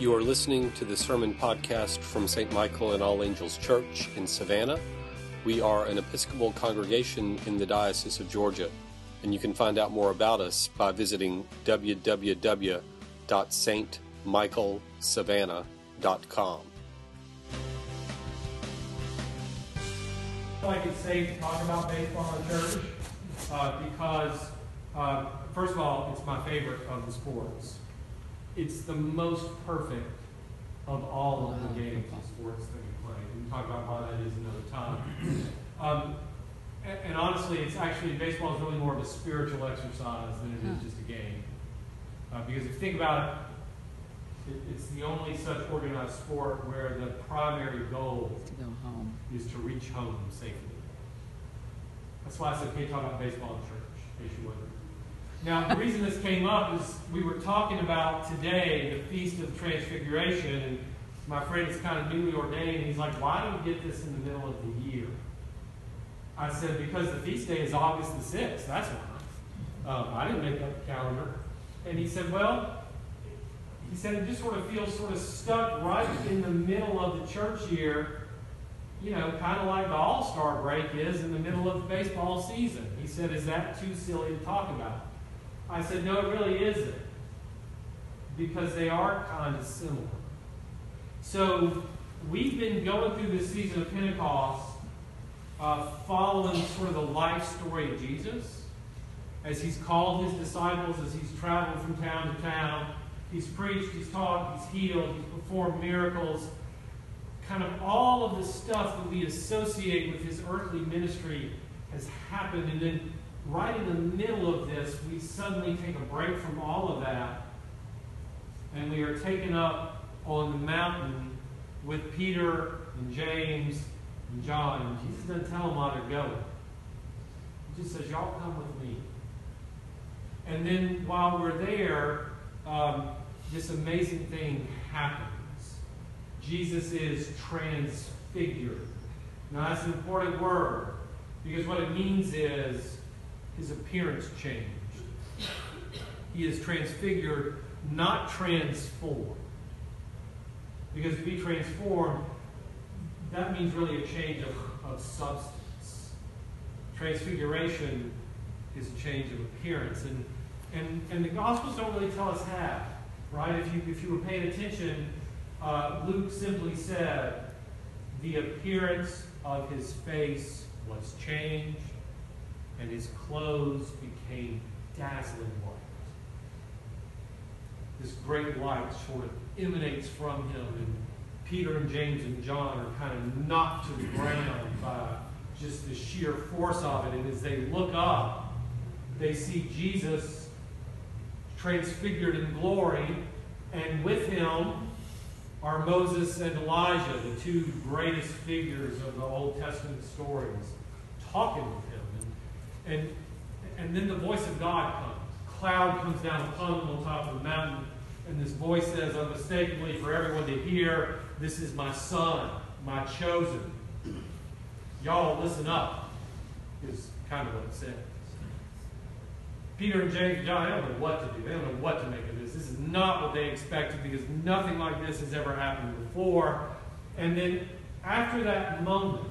You are listening to the sermon podcast from St. Michael and All Angels Church in Savannah. We are an Episcopal congregation in the Diocese of Georgia, and you can find out more about us by visiting www.stmichaelsavannah.com. I like it's safe to talk about baseball in church uh, because, uh, first of all, it's my favorite of the sports it's the most perfect of all of the games and sports that we play. We can talk about why that is another time. Um, and, and, honestly, it's actually baseball is really more of a spiritual exercise than it is just a game. Uh, because if you think about it, it, it's the only such organized sport where the primary goal is to reach home safely. That's why I said, okay, talk about baseball in church, in case you wouldn't. Now, the reason this came up is we were talking about today the Feast of Transfiguration, and my friend is kind of newly ordained. He's like, why do we get this in the middle of the year? I said, because the feast day is August the 6th. That's why. Um, I didn't make up the calendar. And he said, well, he said it just sort of feels sort of stuck right in the middle of the church year, you know, kind of like the All Star break is in the middle of the baseball season. He said, is that too silly to talk about? I said, no, it really isn't. Because they are kind of similar. So we've been going through this season of Pentecost uh, following sort of the life story of Jesus as he's called his disciples, as he's traveled from town to town. He's preached, he's taught, he's healed, he's performed miracles. Kind of all of the stuff that we associate with his earthly ministry has happened. And then right in the middle of this, we suddenly take a break from all of that and we are taken up on the mountain with Peter and James and John. Jesus doesn't tell them how they're going. He just says, Y'all come with me. And then while we're there, um, this amazing thing happens. Jesus is transfigured. Now, that's an important word because what it means is his appearance changed. He is transfigured, not transformed. Because to be transformed, that means really a change of, of substance. Transfiguration is a change of appearance. And, and, and the Gospels don't really tell us how, right? If you, if you were paying attention, uh, Luke simply said, the appearance of his face was changed and his clothes became dazzling white. This great light sort of emanates from him, and Peter and James and John are kind of knocked to the ground by just the sheer force of it. And as they look up, they see Jesus transfigured in glory, and with him are Moses and Elijah, the two greatest figures of the Old Testament stories, talking with him. And, and then the voice of God comes. Cloud comes down upon them on top of the mountain, and this voice says unmistakably for everyone to hear, This is my son, my chosen. Y'all listen up, is kind of what it says. Peter and James and John, they don't know what to do. They don't know what to make of this. This is not what they expected because nothing like this has ever happened before. And then after that moment,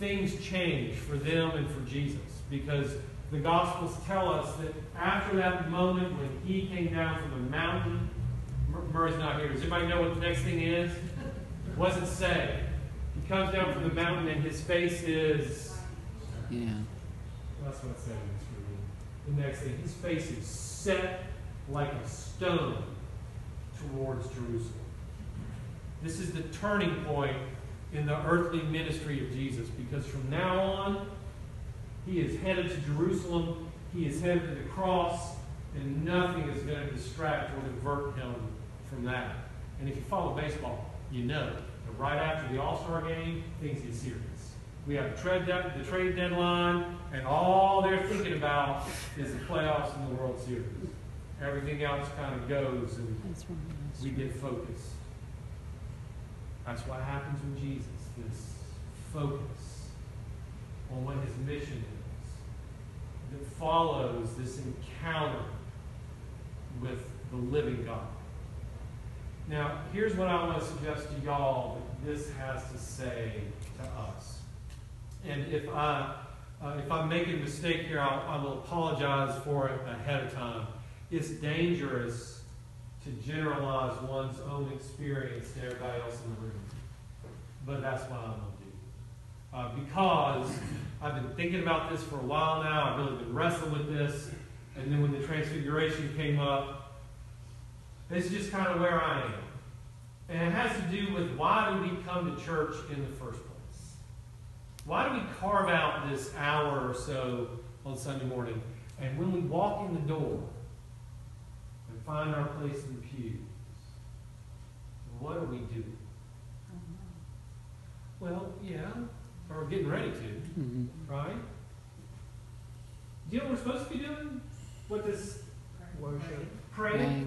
things change for them and for Jesus because the Gospels tell us that after that moment when he came down from the mountain, Murray's not here. Does anybody know what the next thing is? Does it say? He comes down from the mountain and his face is. Yeah. That's what it says The next thing, his face is set like a stone towards Jerusalem. This is the turning point in the earthly ministry of Jesus because from now on, he is headed to Jerusalem, he is headed to the cross, and nothing is going to distract or divert him from that. And if you follow baseball, you know that right after the All Star game, things get serious. We have the trade, de- the trade deadline, and all they're thinking about is the playoffs and the World Series. Everything else kind of goes, and we get focused. That's what happens with Jesus, this focus on what his mission is that follows this encounter with the living God. Now, here's what I want to suggest to y'all that this has to say to us. And if I uh, if I'm making a mistake here, I'll, I will apologize for it ahead of time. It's dangerous to generalize one's own experience to everybody else in the room. But that's what I'm going to do. Uh, because I've been thinking about this for a while now. I've really been wrestling with this. And then when the transfiguration came up, this is just kind of where I am. And it has to do with why do we come to church in the first place? Why do we carve out this hour or so on Sunday morning? And when we walk in the door find our place in the pews, what do we do? Well, yeah, or we're getting ready to, mm-hmm. right? Do you know what we're supposed to be doing? What this worship, pray,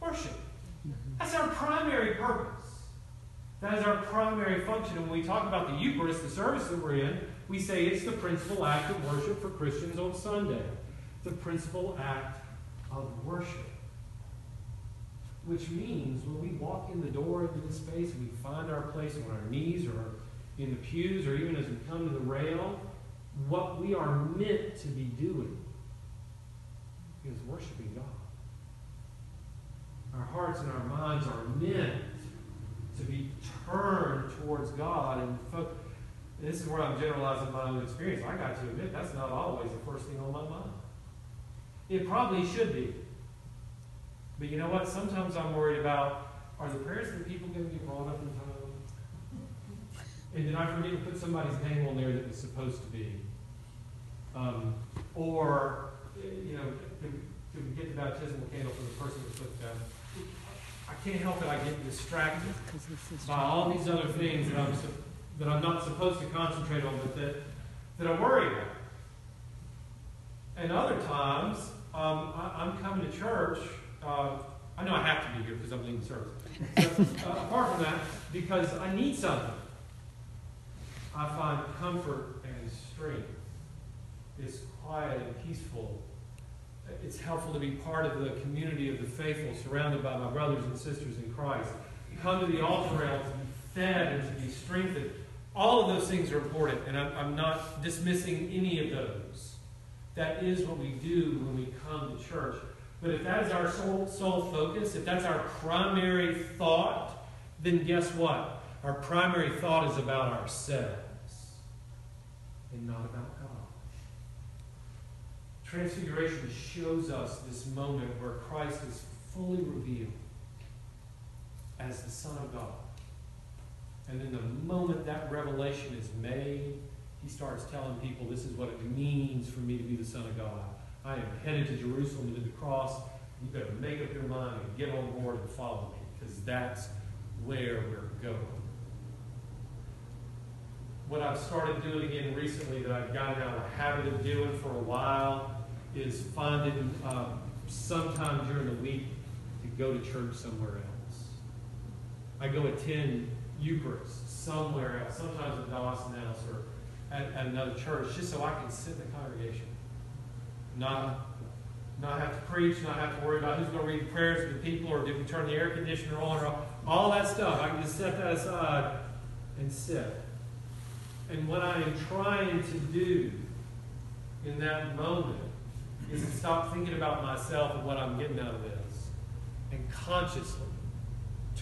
worship. Mm-hmm. That's our primary purpose. That is our primary function. And when we talk about the Eucharist, the service that we're in, we say it's the principal act of worship for Christians on Sunday. The principal act of worship. Which means when we walk in the door into this space we find our place on our knees or in the pews or even as we come to the rail, what we are meant to be doing is worshiping God. Our hearts and our minds are meant to be turned towards God and focus. This is where I'm generalizing my own experience. I got to admit that's not always the first thing on my mind. It probably should be. But you know what? Sometimes I'm worried about are the prayers of the people going to be brought up in time? And did I forget to put somebody's name on there that was supposed to be? Um, or, you know, did we get the baptismal candle for the person who put down? I can't help it. I get distracted by all these other things that I'm, that I'm not supposed to concentrate on, but that, that I worry about. And other times, um, I, am coming to church. Uh, I know I have to be here because I'm leading service. But, uh, apart from that, because I need something. I find comfort and strength. It's quiet and peaceful it's helpful to be part of the community of the faithful, surrounded by my brothers and sisters in Christ. Come to the altar rail to be fed and to be strengthened. All of those things are important, and I'm, I'm not dismissing any of those. That is what we do when we come to church. But if that is our sole, sole focus, if that's our primary thought, then guess what? Our primary thought is about ourselves and not about God. Transfiguration shows us this moment where Christ is fully revealed as the Son of God. And then the moment that revelation is made, he starts telling people this is what it means for me to be the Son of God. I am headed to Jerusalem to the cross. You better make up your mind and get on board and follow me, because that's where we're going. What I've started doing again recently that I've gotten out of the habit of doing for a while is finding um, sometime during the week to go to church somewhere else. I go attend Eucharist somewhere else, sometimes at Dawson House or at, at another church, just so I can sit in the congregation. Not, not have to preach, not have to worry about who's going to read the prayers to the people or did we turn the air conditioner on or off. all that stuff. I can just set that aside and sit. And what I am trying to do in that moment is to stop thinking about myself and what I'm getting out of this and consciously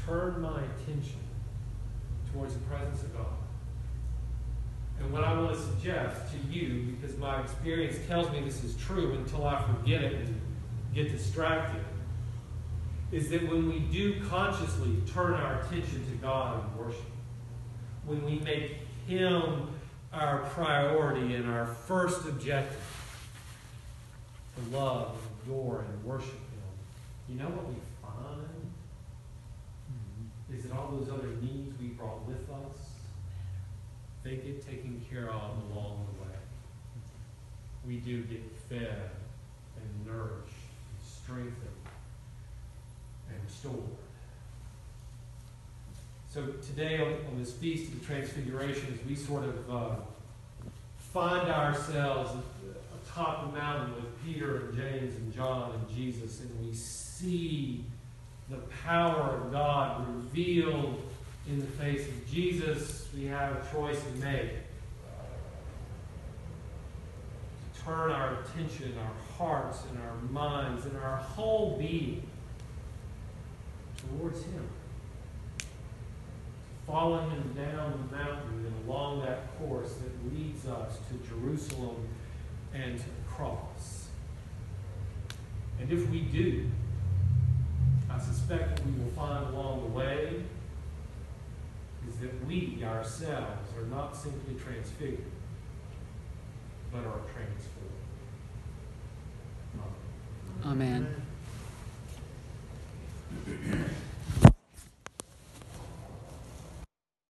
turn my attention towards the presence of God. And what I want to suggest to you, because my experience tells me this is true until I forget it and get distracted, is that when we do consciously turn our attention to God and worship, when we make Him our priority and our first objective, to love and adore and worship Him, you know what we find? Mm-hmm. Is that all those other needs we brought with us, they get taken care of along the way. We do get fed and nourished, and strengthened, and restored. So today on, on, this Feast of the Transfiguration, as we sort of uh, find ourselves atop the mountain with Peter and James and John and Jesus, and we see the power of God revealed in the face of Jesus, we have a choice to make. To turn our attention, our hearts, and our minds, and our whole being towards Him. Following Him down the mountain and along that course that leads us to Jerusalem and to the cross. And if we do, I suspect that we will find along the way is that we ourselves are not simply transfigured, but are transformed. Amen. Amen.